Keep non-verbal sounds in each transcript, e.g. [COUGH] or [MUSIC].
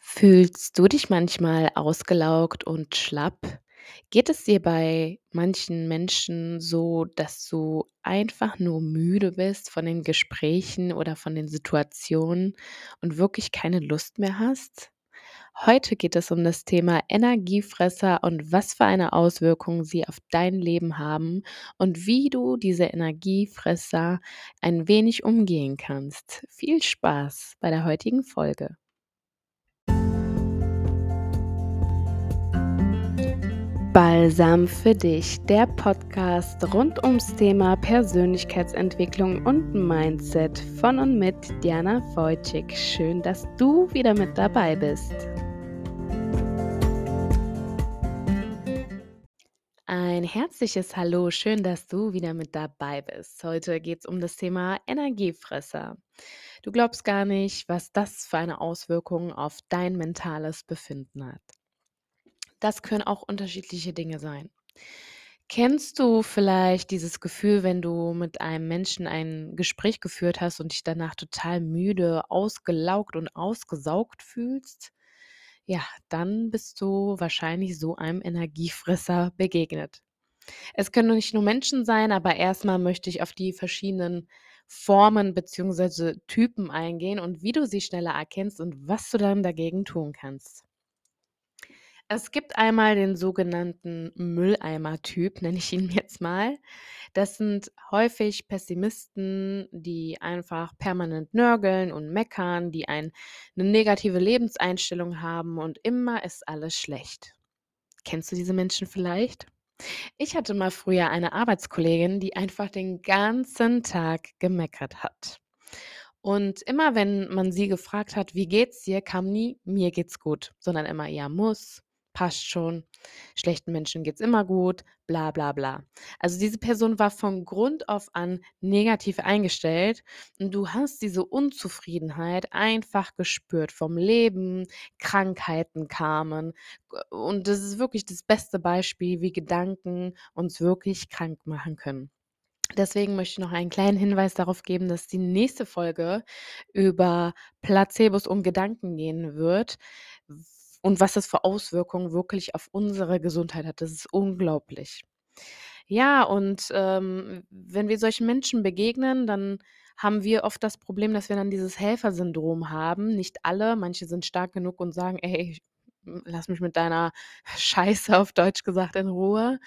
Fühlst du dich manchmal ausgelaugt und schlapp? Geht es dir bei manchen Menschen so, dass du einfach nur müde bist von den Gesprächen oder von den Situationen und wirklich keine Lust mehr hast? Heute geht es um das Thema Energiefresser und was für eine Auswirkung sie auf dein Leben haben und wie du diese Energiefresser ein wenig umgehen kannst. Viel Spaß bei der heutigen Folge. Balsam für dich, der Podcast rund ums Thema Persönlichkeitsentwicklung und Mindset von und mit Diana Wojcik. Schön, dass du wieder mit dabei bist. Ein herzliches Hallo, schön, dass du wieder mit dabei bist. Heute geht es um das Thema Energiefresser. Du glaubst gar nicht, was das für eine Auswirkung auf dein mentales Befinden hat. Das können auch unterschiedliche Dinge sein. Kennst du vielleicht dieses Gefühl, wenn du mit einem Menschen ein Gespräch geführt hast und dich danach total müde, ausgelaugt und ausgesaugt fühlst? Ja, dann bist du wahrscheinlich so einem Energiefresser begegnet. Es können nicht nur Menschen sein, aber erstmal möchte ich auf die verschiedenen Formen bzw. Typen eingehen und wie du sie schneller erkennst und was du dann dagegen tun kannst. Es gibt einmal den sogenannten Mülleimer-Typ, nenne ich ihn jetzt mal. Das sind häufig Pessimisten, die einfach permanent nörgeln und meckern, die ein 'ne negative Lebenseinstellung haben und immer ist alles schlecht. Kennst du diese Menschen vielleicht? Ich hatte mal früher eine Arbeitskollegin, die einfach den ganzen Tag gemeckert hat. Und immer wenn man sie gefragt hat: „Wie geht's dir?“, kam nie: „Mir geht's gut“, sondern immer: „Ja, muss, passt schon, schlechten Menschen geht's immer gut, bla bla bla. Also, diese Person war von Grund auf an negativ eingestellt und du hast diese Unzufriedenheit einfach gespürt vom Leben, Krankheiten kamen und das ist wirklich das beste Beispiel, wie Gedanken uns wirklich krank machen können. Deswegen möchte ich noch einen kleinen Hinweis darauf geben, dass die nächste Folge über Placebos und Gedanken gehen wird und was das für Auswirkungen wirklich auf unsere Gesundheit hat. Das ist unglaublich. Ja, und, ähm, wenn wir solchen Menschen begegnen, dann haben wir oft das Problem, dass wir dann dieses Helfersyndrom haben. Nicht alle, manche sind stark genug und sagen: „Ey, hm, lass mich mit deiner [LAUGHS] Scheiße auf Deutsch gesagt in Ruhe.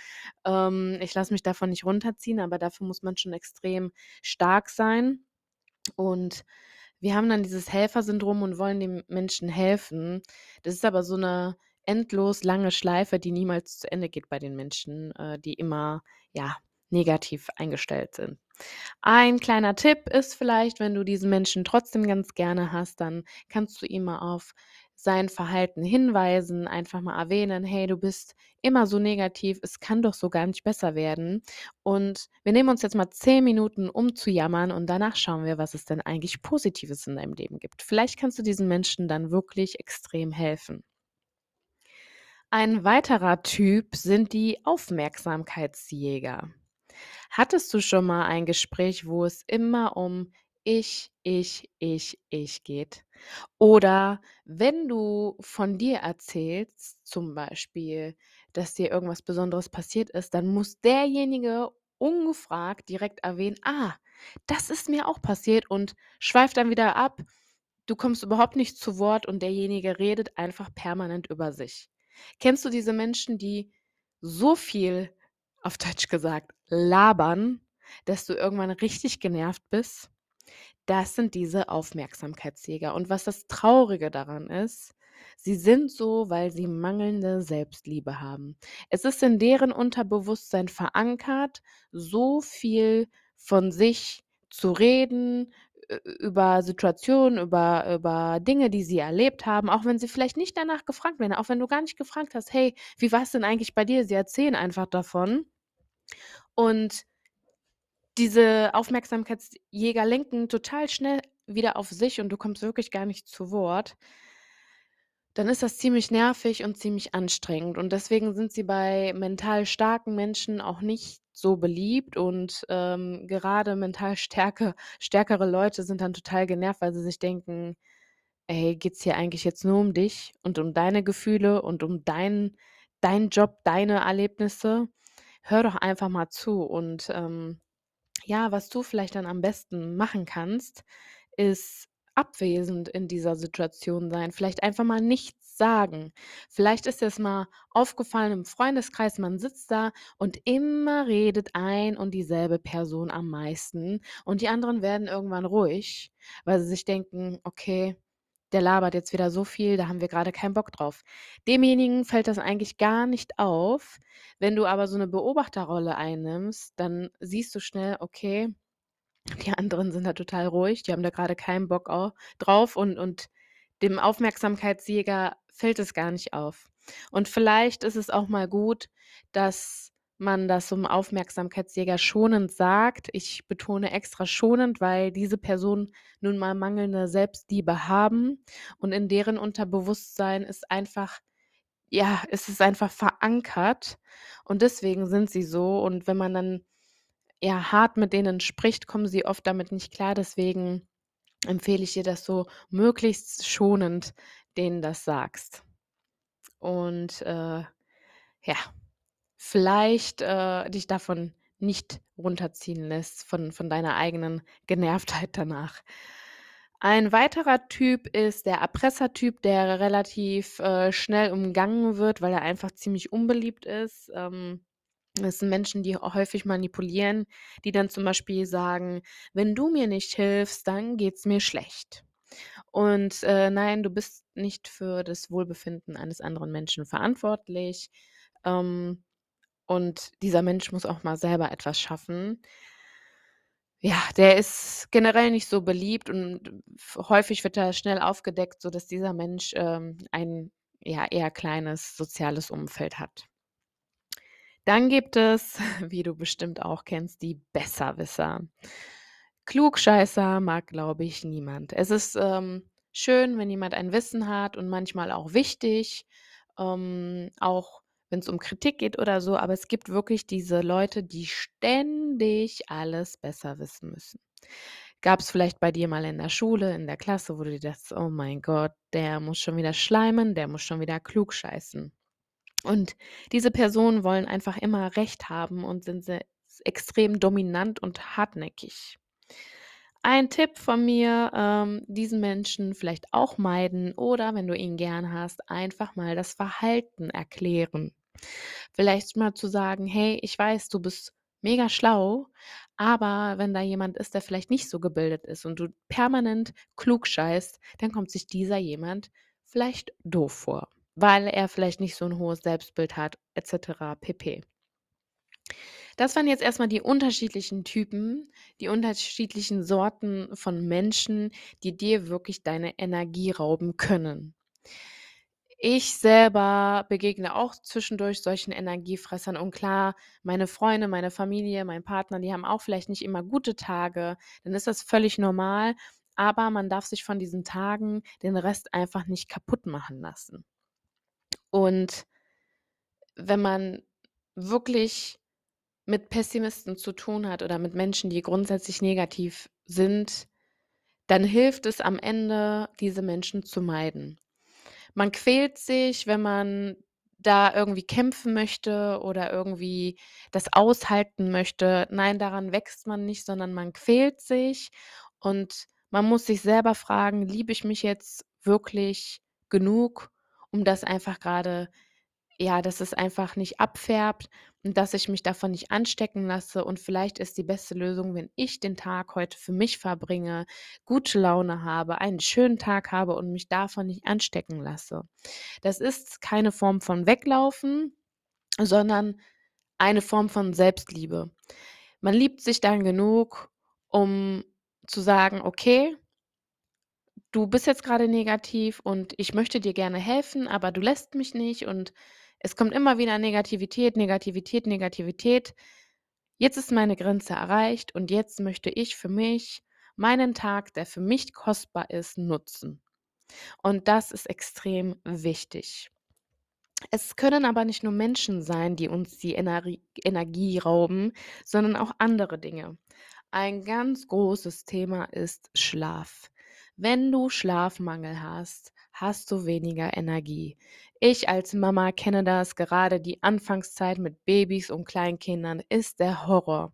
Ähm, ich lasse mich davon nicht runterziehen“, aber dafür muss man schon extrem stark sein. Und wir haben dann dieses Helfersyndrom und wollen dem Menschen helfen. Das ist aber so 'ne endlos lange Schleife, die niemals zu Ende geht bei den Menschen, äh, die immer, ja, negativ eingestellt sind. Ein kleiner Tipp ist vielleicht, wenn du diesen Menschen trotzdem ganz gerne hast, dann kannst du ihn mal auf sein Verhalten hinweisen, einfach mal erwähnen: „Hey, du bist immer so negativ, es kann doch so gar nicht besser werden. Und wir nehmen uns jetzt mal 10 Minuten, um zu jammern und danach schauen wir, was es denn eigentlich Positives in deinem Leben gibt.“ Vielleicht kannst du diesen Menschen dann wirklich extrem helfen. Ein weiterer Typ sind die Aufmerksamkeitsjäger. Hattest du schon mal ein Gespräch, wo es immer um ich, ich, ich, ich geht? Oder wenn du von dir erzählst, zum Beispiel, dass dir irgendwas Besonderes passiert ist, dann muss derjenige ungefragt direkt erwähnen: „Ah, das ist mir auch passiert“ und schweift dann wieder ab. Du kommst überhaupt nicht zu Wort und derjenige redet einfach permanent über sich. Kennst du diese Menschen, die so viel, auf Deutsch gesagt, labern, dass du irgendwann richtig genervt bist? Das sind diese Aufmerksamkeitsjäger. Und was das Traurige daran ist, sie sind so, weil sie mangelnde Selbstliebe haben. Es ist in deren Unterbewusstsein verankert, so viel von sich zu reden, über Situationen, über über Dinge, die sie erlebt haben, auch wenn sie vielleicht nicht danach gefragt werden, auch wenn du gar nicht gefragt hast: „Hey, wie war's denn eigentlich bei dir?“ Sie erzählen einfach davon. Und diese Aufmerksamkeitsjäger lenken total schnell wieder auf sich und du kommst wirklich gar nicht zu Wort. Dann ist das ziemlich nervig und ziemlich anstrengend und deswegen sind sie bei mental starken Menschen auch nicht so beliebt und, ähm, gerade mental stärke stärkere Leute sind dann total genervt, weil sie sich denken: „Ey, geht's hier eigentlich jetzt nur um dich und um deine Gefühle und um deinen deinen Job, deine Erlebnisse? Hör doch einfach mal zu.“ Und, ähm, ja, was du vielleicht dann am besten machen kannst, ist abwesend in dieser Situation sein. Vielleicht einfach mal nichts sagen. Vielleicht ist das mal aufgefallen im Freundeskreis, man sitzt da und immer redet ein und dieselbe Person am meisten und die anderen werden irgendwann ruhig, weil sie sich denken: „Okay, der labert jetzt wieder so viel, da haben wir gerade keinen Bock drauf.“ Demjenigen fällt das eigentlich gar nicht auf. Wenn du aber so eine Beobachterrolle einnimmst, dann siehst du schnell, okay, die anderen sind da total ruhig, die haben da gerade keinen Bock au drauf und und dem Aufmerksamkeitsjäger fällt es gar nicht auf. Und vielleicht ist es auch mal gut, dass man das so 'm Aufmerksamkeitsjäger schonend sagt. Ich betone extra schonend, weil diese Personen nun mal mangelnde Selbstliebe haben und in deren Unterbewusstsein ist einfach ja, ist es einfach verankert und deswegen sind sie so und wenn man dann ja, hart mit denen spricht, kommen sie oft damit nicht klar. Deswegen empfehle ich dir, dass du möglichst schonend denen das sagst. Und, äh, ja, vielleicht, äh, dich davon nicht runterziehen lässt, von von deiner eigenen Genervtheit danach. Ein weiterer Typ ist der Erpressertyp, der relativ, äh, schnell umgangen wird, weil er einfach ziemlich unbeliebt ist. Ähm das sind Menschen, die häufig manipulieren, die dann zum Beispiel sagen: „Wenn du mir nicht hilfst, dann geht's mir schlecht.“ Und, äh, nein, du bist nicht für das Wohlbefinden eines anderen Menschen verantwortlich. Ähm, und dieser Mensch muss auch mal selber etwas schaffen. Ja, der ist generell nicht so beliebt und häufig wird er schnell aufgedeckt, sodass dieser Mensch, ähm, ein, ja, eher kleines soziales Umfeld hat. Dann gibt es, [LAUGHS] wie du bestimmt auch kennst, die Besserwisser. Klugscheißer mag, glaube ich, niemand. Es ist, ähm, schön, wenn jemand ein Wissen hat und manchmal auch wichtig, ähm, auch wenn es um Kritik geht oder so, aber es gibt wirklich diese Leute, die ständig alles besser wissen müssen. Gab es vielleicht bei dir mal in der Schule, in der Klasse, wo du dir dachtest: „Oh mein Gott, der muss schon wieder schleimen, der muss schon wieder klugscheißen.“ und diese Personen wollen einfach immer Recht haben und sind extrem dominant und hartnäckig. Ein Tipp von mir, ähm, diesen Menschen vielleicht auch meiden oder wenn du ihn gern hast, einfach mal das Verhalten erklären. Vielleicht mal zu sagen: „Hey, ich weiß, du bist mega schlau, aber wenn da jemand ist, der vielleicht nicht so gebildet ist und du permanent klugscheißt, dann kommt sich dieser jemand vielleicht doof vor.“ weil er vielleicht nicht so 'n hohes Selbstbild hat et cetera pp. Das waren jetzt erst mal die unterschiedlichen Typen, die unterschiedlichen Sorten von Menschen, die dir wirklich deine Energie rauben können. Ich selber begegne auch zwischendurch solchen Energiefressern und klar, meine Freunde, meine Familie, mein Partner, die haben auch vielleicht nicht immer gute Tage, dann ist das völlig normal, aber man darf sich von diesen Tagen den Rest einfach nicht kaputt machen lassen. Und wenn man wirklich mit Pessimisten zu tun hat oder mit Menschen, die grundsätzlich negativ sind, dann hilft es am Ende, diese Menschen zu meiden. Man quält sich, wenn man da irgendwie kämpfen möchte oder irgendwie das aushalten möchte. Nein, daran wächst man nicht, sondern man quält sich und man muss sich selber fragen: „Liebe ich mich jetzt wirklich genug, um das einfach gerade ja, dass es einfach nicht abfärbt und dass ich mich davon nicht anstecken lasse und vielleicht ist die beste Lösung, wenn ich den Tag heute für mich verbringe, gute Laune habe, einen schönen Tag habe und mich davon nicht anstecken lasse. Das ist keine Form von Weglaufen, sondern eine Form von Selbstliebe. Man liebt sich dann genug, um zu sagen: „Okay, du bist jetzt gerade negativ und ich möchte dir gerne helfen, aber du lässt mich nicht und es kommt immer wieder Negativität, Negativität, Negativität. Jetzt ist meine Grenze erreicht und jetzt möchte ich für mich meinen Tag, der für mich kostbar ist, nutzen.“ Und das ist extrem wichtig. Es können aber nicht nur Menschen sein, die uns die Energie Energie rauben, sondern auch andere Dinge. Ein ganz großes Thema ist Schlaf. Wenn du Schlafmangel hast, hast du weniger Energie. Ich als Mama kenne das, gerade die Anfangszeit mit Babys und Kleinkindern ist der Horror.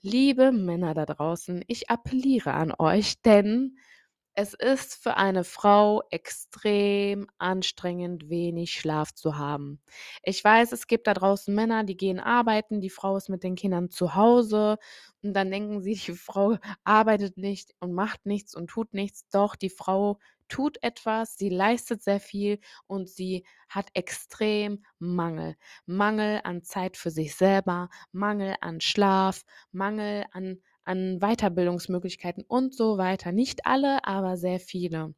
Liebe Männer da draußen, ich appelliere an euch, denn es ist für eine Frau extrem anstrengend, wenig Schlaf zu haben. Ich weiß, es gibt da draußen Männer, die gehen arbeiten, die Frau ist mit den Kindern zu Hause und dann denken sie, die Frau arbeitet nicht und macht nichts und tut nichts. Doch, die Frau tut etwas, sie leistet sehr viel und sie hat extrem Mangel. Mangel an Zeit für sich selber, Mangel an Schlaf, Mangel an, an Weiterbildungsmöglichkeiten und so weiter. Nicht alle, aber sehr viele.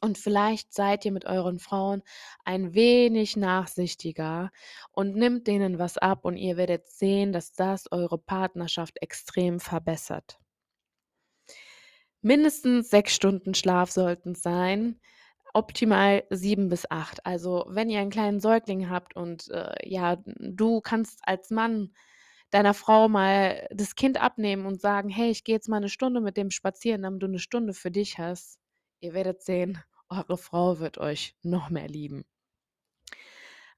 Und vielleicht seid ihr mit euren Frauen ein wenig nachsichtiger und nimmt denen was ab und ihr werdet sehen, dass das eure Partnerschaft extrem verbessert. Mindestens sechs Stunden Schlaf sollten es sein, optimal sieben bis acht. Also, wenn ihr einen kleinen Säugling habt und, äh, ja, du kannst als Mann deiner Frau mal das Kind abnehmen und sagen: „Hey, ich gehe jetzt mal eine Stunde mit dem spazieren, damit du eine Stunde für dich hast.“ Ihr werdet sehen, eure Frau wird euch noch mehr lieben.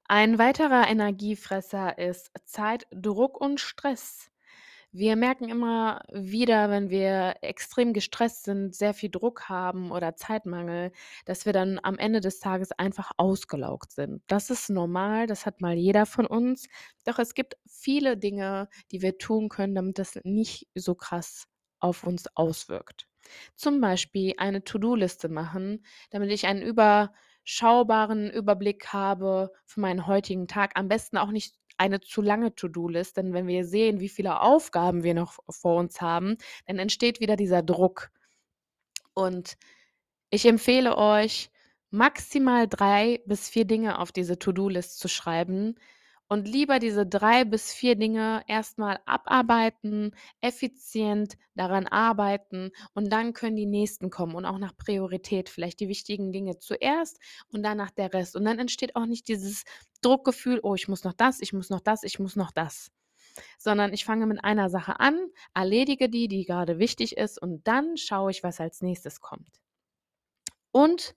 Ein weiterer Energiefresser ist Zeit, Druck und Stress. Wir merken immer wieder, wenn wir extrem gestresst sind, sehr viel Druck haben oder Zeitmangel, dass wir dann am Ende des Tages einfach ausgelaugt sind. Das ist normal, das hat mal jeder von uns. Doch es gibt viele Dinge, die wir tun können, damit das nicht so krass auf uns auswirkt. Zum Beispiel eine To-Do-Liste machen, damit ich einen überschaubaren Überblick habe für meinen heutigen Tag. Am besten auch nicht eine zu lange To-Do-List, denn wenn wir sehen, wie viele Aufgaben wir noch vor uns haben, dann entsteht wieder dieser Druck. Und ich empfehle euch, maximal drei bis vier Dinge auf diese To-Do-List zu schreiben, und lieber diese drei bis vier Dinge erstmal abarbeiten, effizient daran arbeiten und dann können die nächsten kommen und auch nach Priorität. Vielleicht die wichtigen Dinge zuerst und danach der Rest. Und dann entsteht auch nicht dieses Druckgefühl, oh, ich muss noch das, ich muss noch das, ich muss noch das. Sondern ich fange mit einer Sache an, erledige die, die gerade wichtig ist und dann schaue ich, was als nächstes kommt. Und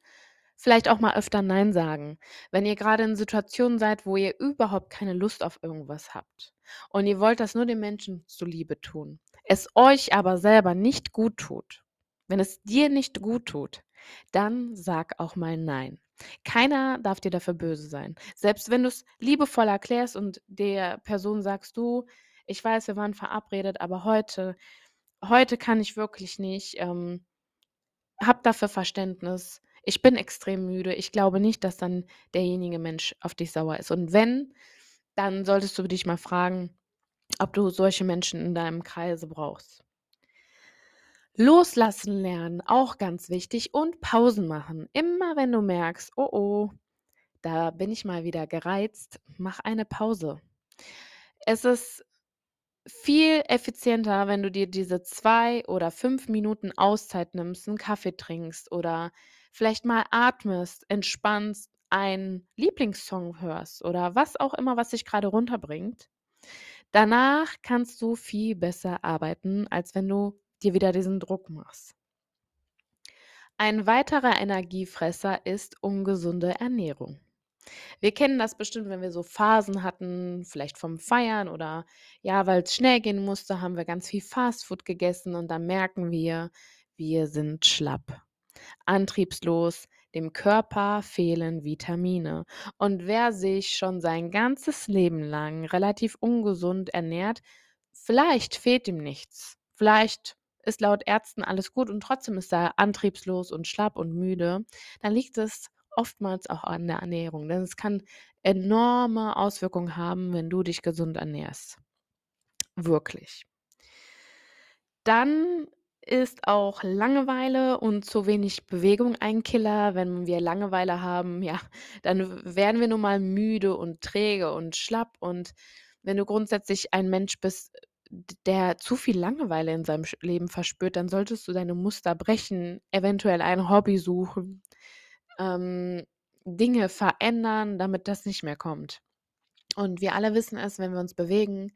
Vielleicht auch mal öfter nein sagen, wenn ihr gerade in Situationen seid, wo ihr überhaupt keine Lust auf irgendwas habt und ihr wollt das nur den Menschen zuliebe tun, es euch aber selber nicht gut tut. Wenn es dir nicht gut tut, dann sag auch mal nein. Keiner darf dir dafür böse sein. Selbst wenn du es liebevoll erklärst und der Person sagst, du, ich weiß, wir waren verabredet, aber heute, heute kann ich wirklich nicht, ähm, hab dafür Verständnis. Ich bin extrem müde. Ich glaube nicht, dass dann derjenige Mensch auf dich sauer ist. Und wenn, dann solltest du dich mal fragen, ob du solche Menschen in deinem Kreise brauchst. Loslassen lernen, auch ganz wichtig. Und Pausen machen. Immer wenn du merkst, oh oh, da bin ich mal wieder gereizt, mach eine Pause. Es ist viel effizienter, wenn du dir diese zwei oder fünf Minuten Auszeit nimmst, einen Kaffee trinkst oder vielleicht mal atmest, entspannst, einen Lieblingssong hörst oder was auch immer, was dich gerade runterbringt. Danach kannst du viel besser arbeiten, als wenn du dir wieder diesen Druck machst. Ein weiterer Energiefresser ist ungesunde Ernährung. Wir kennen das bestimmt, wenn wir so Phasen hatten, vielleicht vom Feiern oder ja, weil es schnell gehen musste, haben wir ganz viel Fastfood gegessen und dann merken wir, wir sind schlapp, antriebslos, dem Körper fehlen Vitamine. Und wer sich schon sein ganzes Leben lang relativ ungesund ernährt, vielleicht fehlt ihm nichts. Vielleicht ist laut Ärzten alles gut und trotzdem ist er antriebslos und schlapp und müde. Dann liegt es oftmals auch an der Ernährung, denn es kann enorme Auswirkungen haben, wenn du dich gesund ernährst. Wirklich. Dann ist auch Langeweile und zu wenig Bewegung ein Killer. Wenn wir Langeweile haben, [LAUGHS] ja, dann werden wir nun mal müde und träge und schlapp. Und wenn du grundsätzlich ein Mensch bist, der zu viel Langeweile in seinem Leben verspürt, dann solltest du deine Muster brechen, eventuell ein Hobby suchen, ähm, Dinge verändern, damit das nicht mehr kommt. Und wir alle wissen es, wenn wir uns bewegen,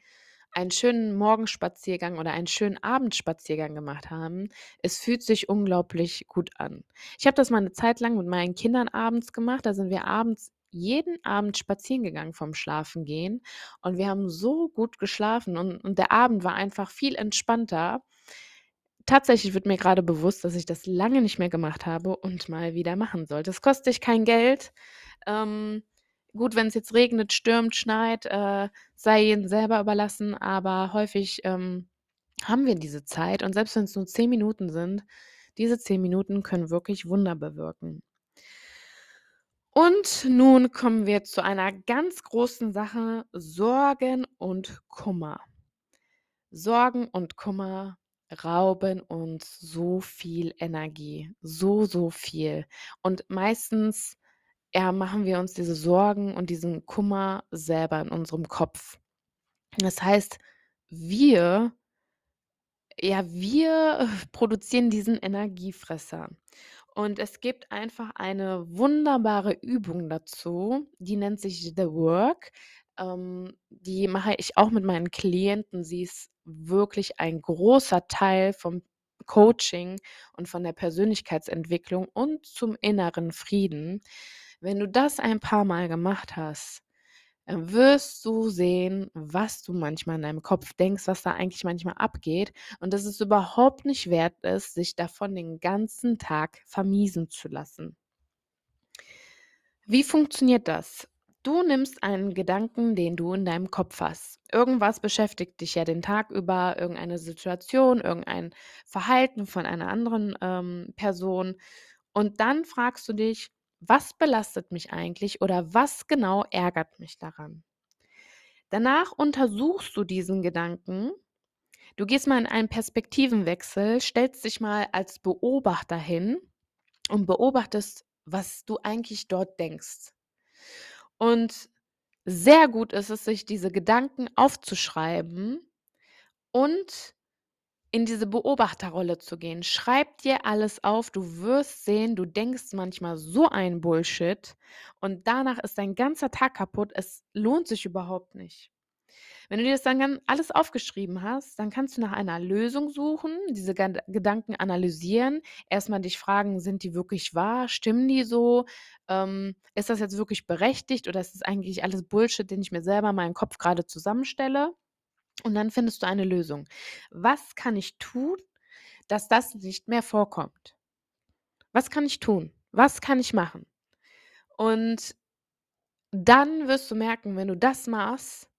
einen schönen Morgenspaziergang oder einen schönen Abendspaziergang gemacht haben. Es fühlt sich unglaublich gut an. Ich habe das mal 'ne Zeit lang mit meinen Kindern abends gemacht. Da sind wir abends jeden Abend spazieren gegangen vorm Schlafengehen und wir haben so gut geschlafen und und der Abend war einfach viel entspannter. Tatsächlich wird mir grade bewusst, dass ich das lange nicht mehr gemacht habe und mal wieder machen sollte. Es kostet dich kein Geld. Ähm, gut, wenn's jetzt regnet, stürmt, schneit, äh, sei jedem selber überlassen, aber häufig, ähm, haben wir diese Zeit und selbst wenn's nur 10 Minuten sind, diese 10 Minuten können wirklich Wunder bewirken. Und nun kommen wir zu einer ganz großen Sache: Sorgen und Kummer. Sorgen und Kummer rauben uns so viel Energie, so, so viel. Und meistens, ja, machen wir uns diese Sorgen und diesen Kummer selber in unserem Kopf. Das heißt, wir ja, wir [LAUGHS] produzieren diesen Energiefresser. Und es gibt einfach eine wunderbare Übung dazu, die nennt sich The Work. Ähm, die mache ich auch mit meinen Klienten. Sie ist wirklich ein großer Teil vom Coaching und von der Persönlichkeitsentwicklung und zum inneren Frieden. Wenn du das ein paarmal gemacht hast, dann wirst du sehen, was du manchmal in deinem Kopf denkst, was da eigentlich manchmal abgeht und dass es überhaupt nicht wert ist, sich davon den ganzen Tag vermiesen zu lassen. Wie funktioniert das? Du nimmst einen Gedanken, den du in deinem Kopf hast. Irgendwas beschäftigt dich ja den Tag über, irgendeine Situation, irgendein Verhalten von einer anderen, ähm, Person. Und dann fragst du dich: „Was belastet mich eigentlich oder was genau ärgert mich daran?“ Danach untersuchst du diesen Gedanken. Du gehst mal in einen Perspektivenwechsel, stellst dich mal als Beobachter hin und beobachtest, was du eigentlich dort denkst. Und sehr gut ist es, sich diese Gedanken aufzuschreiben und in diese Beobachterrolle zu gehen. Schreib dir alles auf. Du wirst sehen, du denkst manchmal so einen Bullshit und danach ist dein ganzer Tag kaputt. Es lohnt sich überhaupt nicht. Wenn du dir das dann alles aufgeschrieben hast, dann kannst du nach einer Lösung suchen, diese Gedanken analysieren, erst mal dich fragen: „Sind die wirklich wahr? Stimmen die so? Ähm, ist das jetzt wirklich berechtigt oder ist das eigentlich alles Bullshit, den ich mir selber in meinem Kopf grade zusammenstelle?“ Und dann findest du eine Lösung. Was kann ich tun, dass das nicht mehr vorkommt? Was kann ich tun? Was kann ich machen? Und dann wirst du merken, wenn du das machst,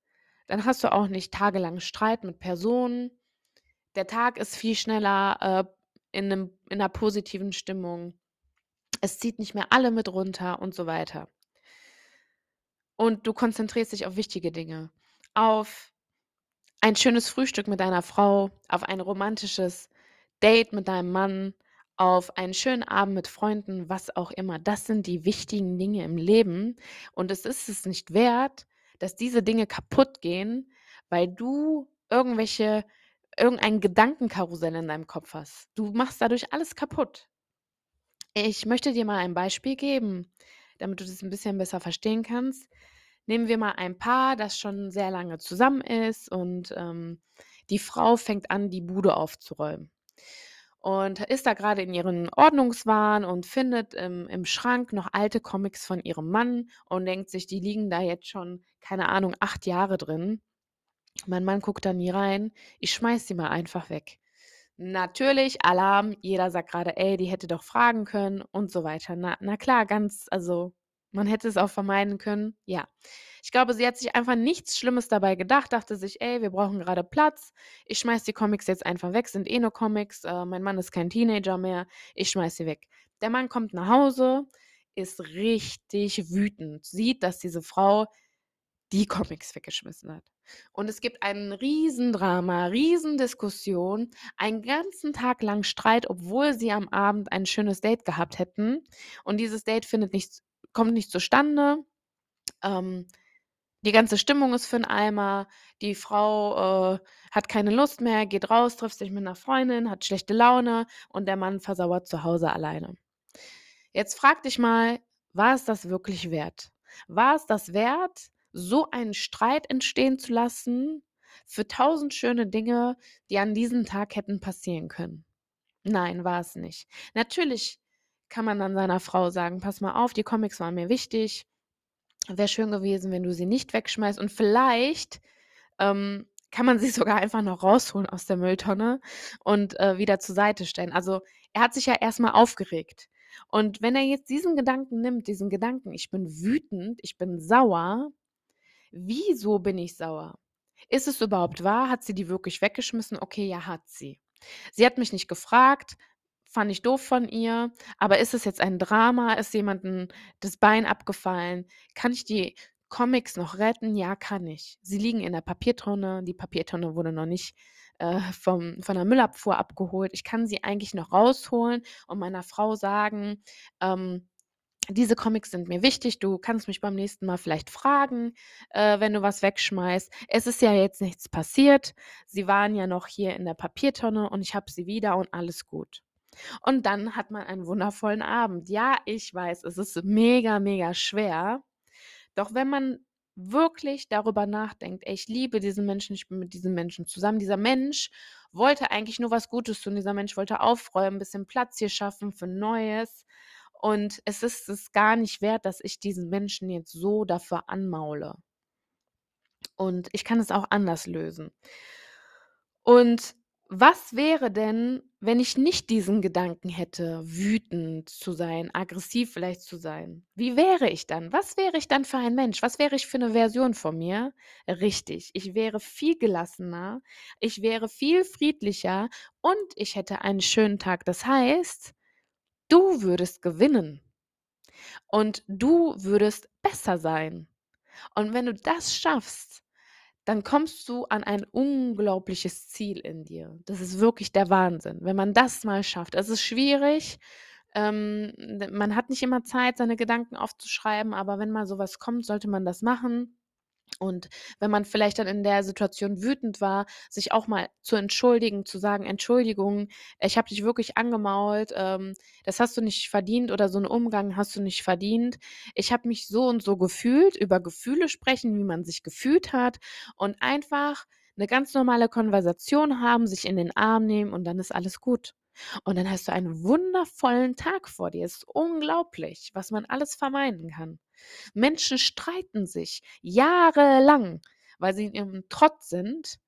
dann hast du auch nicht tagelang Streit mit Personen. Der Tag ist viel schneller, äh, in 'nem in 'ner positiven Stimmung. Es zieht nicht mehr alle mit runter und so weiter. Und du konzentrierst dich auf wichtige Dinge, auf ein schönes Frühstück mit deiner Frau, auf ein romantisches Date mit deinem Mann, auf einen schönen Abend mit Freunden, was auch immer. Das sind die wichtigen Dinge im Leben und es ist es nicht wert, dass diese Dinge kaputtgehen, weil du irgendwelche irgendein Gedankenkarussell in deinem Kopf hast. Du machst dadurch alles kaputt. Ich möchte dir mal ein Beispiel geben, damit du das 'n bisschen besser verstehen kannst. Nehmen wir mal ein Paar, das schon sehr lange zusammen ist und, ähm, die Frau fängt an, die Bude aufzuräumen und ist da grade in ihren Ordnungswahn und findet im im Schrank noch alte Comics von ihrem Mann und denkt sich, die liegen da jetzt schon, keine Ahnung, 8 Jahre drin. Mein Mann guckt da nie rein. Ich schmeiße die mal einfach weg. Natürlich, Alarm, jeder sagt grade: „Ey, die hätte doch fragen können“ und so weiter. Na na klar, ganz also, man hätte es auch vermeiden können, ja. Ich glaube, sie hat sich einfach nichts Schlimmes dabei gedacht, dachte sich: „Ey, wir brauchen grade Platz. Ich schmeiße die Comics jetzt einfach weg, sind eh nur Comics. Äh, mein Mann ist kein Teenager mehr. Ich schmeiße sie weg.“ Der Mann kommt nach Hause, ist richtig wütend, sieht, dass diese Frau die Comics weggeschmissen hat. Und es gibt ein Riesendrama, Riesendiskussion, einen ganzen Tag lang Streit, obwohl sie am Abend ein schönes Date gehabt hätten. Und dieses Date findet nicht kommt nicht zustande. Ähm, die ganze Stimmung ist für 'n Eimer. Die Frau, äh, hat keine Lust mehr, geht raus, trifft sich mit 'ner Freundin, hat schlechte Laune und der Mann versauert zu Hause alleine. Jetzt frage dich mal, war es das wirklich wert? War es das wert, so einen Streit entstehen zu lassen, für tausend schöne Dinge, die an diesem Tag hätten passieren können. Nein, war es nicht. Natürlich kann man dann seiner Frau sagen, pass mal auf, die Comics waren mir wichtig. Wäre schön gewesen, wenn du sie nicht wegschmeißt. Und vielleicht ähm, kann man [LAUGHS] sie sogar einfach noch rausholen aus der Mülltonne und äh, wieder zur Seite stellen. Also er hat sich ja erstmal aufgeregt. Und wenn er jetzt diesen Gedanken nimmt, diesen Gedanken, ich bin wütend, ich bin sauer, wieso bin ich sauer? Ist es überhaupt wahr? Hat sie die wirklich weggeschmissen? Okay, ja, hat sie. Sie hat mich nicht gefragt, fand ich doof von ihr, aber ist es jetzt ein Drama? Ist jemandem das Bein abgefallen? Kann ich die Comics noch retten? Ja, kann ich. Sie liegen in der Papiertonne. Die Papiertonne wurde noch nicht äh, vom, von der Müllabfuhr abgeholt. Ich kann sie eigentlich noch rausholen und meiner Frau sagen, ähm, diese Comics sind mir wichtig. Du kannst mich beim nächsten Mal vielleicht fragen, äh, wenn du was wegschmeißt. Es ist ja jetzt nichts passiert. Sie waren ja noch hier in der Papiertonne und ich habe sie wieder und alles gut. Und dann hat man einen wundervollen Abend. Ja, ich weiß, es ist mega, mega schwer. Doch wenn man wirklich darüber nachdenkt, ey, ich liebe diesen Menschen, ich bin mit diesem Menschen zusammen. Dieser Mensch wollte eigentlich nur was Gutes tun. Dieser Mensch wollte aufräumen, ein bisschen Platz hier schaffen für Neues. Und es ist es gar nicht wert, dass ich diesen Menschen jetzt so dafür anmaule. Und ich kann es auch anders lösen. Und was wäre denn, wenn ich nicht diesen Gedanken hätte, wütend zu sein, aggressiv vielleicht zu sein? Wie wäre ich dann? Was wäre ich dann für ein Mensch? Was wäre ich für eine Version von mir? Richtig, ich wäre viel gelassener, ich wäre viel friedlicher und ich hätte einen schönen Tag. Das heißt, du würdest gewinnen und du würdest besser sein. Und wenn du das schaffst, dann kommst du an ein unglaubliches Ziel in dir. Das ist wirklich der Wahnsinn, wenn man das mal schafft. Es ist schwierig. Ähm, man hat nicht immer Zeit, seine Gedanken aufzuschreiben, aber wenn mal sowas kommt, sollte man das machen. Und wenn man vielleicht dann in der Situation wütend war, sich auch mal zu entschuldigen, zu sagen, Entschuldigung, ich habe dich wirklich angemault, ähm, das hast du nicht verdient oder so einen Umgang hast du nicht verdient. Ich habe mich so und so gefühlt, über Gefühle sprechen, wie man sich gefühlt hat und einfach eine ganz normale Konversation haben, sich in den Arm nehmen und dann ist alles gut. Und dann hast du einen wundervollen Tag vor dir. Es ist unglaublich, was man alles vermeiden kann. Menschen streiten sich jahrelang, weil sie in ihrem Trotz sind.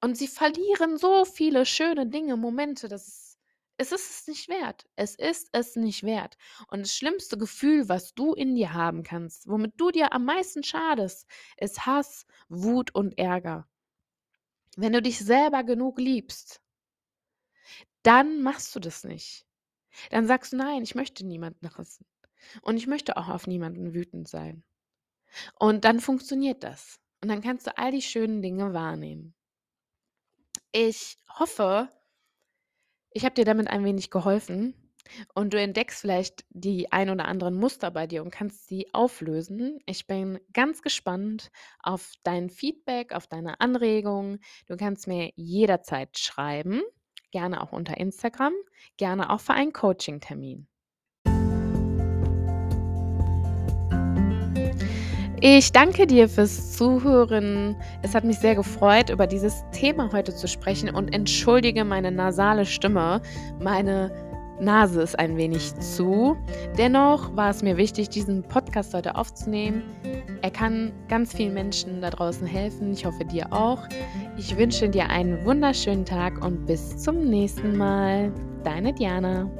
Und sie verlieren so viele schöne Dinge, Momente, dass es, es ist es nicht wert. Es ist es nicht wert. Und das schlimmste Gefühl, was du in dir haben kannst, womit du dir am meisten schadest, ist Hass, Wut und Ärger. Wenn du dich selber genug liebst, dann machst du das nicht. Dann sagst du, nein, ich möchte niemanden hassen. Und ich möchte auch auf niemanden wütend sein. Und dann funktioniert das. Und dann kannst du all die schönen Dinge wahrnehmen. Ich hoffe, ich habe dir damit ein wenig geholfen und du entdeckst vielleicht die ein oder anderen Muster bei dir und kannst sie auflösen. Ich bin ganz gespannt auf dein Feedback, auf deine Anregungen. Du kannst mir jederzeit schreiben, gerne auch unter Instagram, gerne auch für einen Coaching-Termin. Ich danke dir fürs Zuhören. Es hat mich sehr gefreut, über dieses Thema heute zu sprechen und entschuldige meine nasale Stimme. Meine Nase ist ein wenig zu. Dennoch war es mir wichtig, diesen Podcast heute aufzunehmen. Er kann ganz vielen Menschen da draußen helfen. Ich hoffe dir auch. Ich wünsche dir einen wunderschönen Tag und bis zum nächsten Mal. Deine Diana.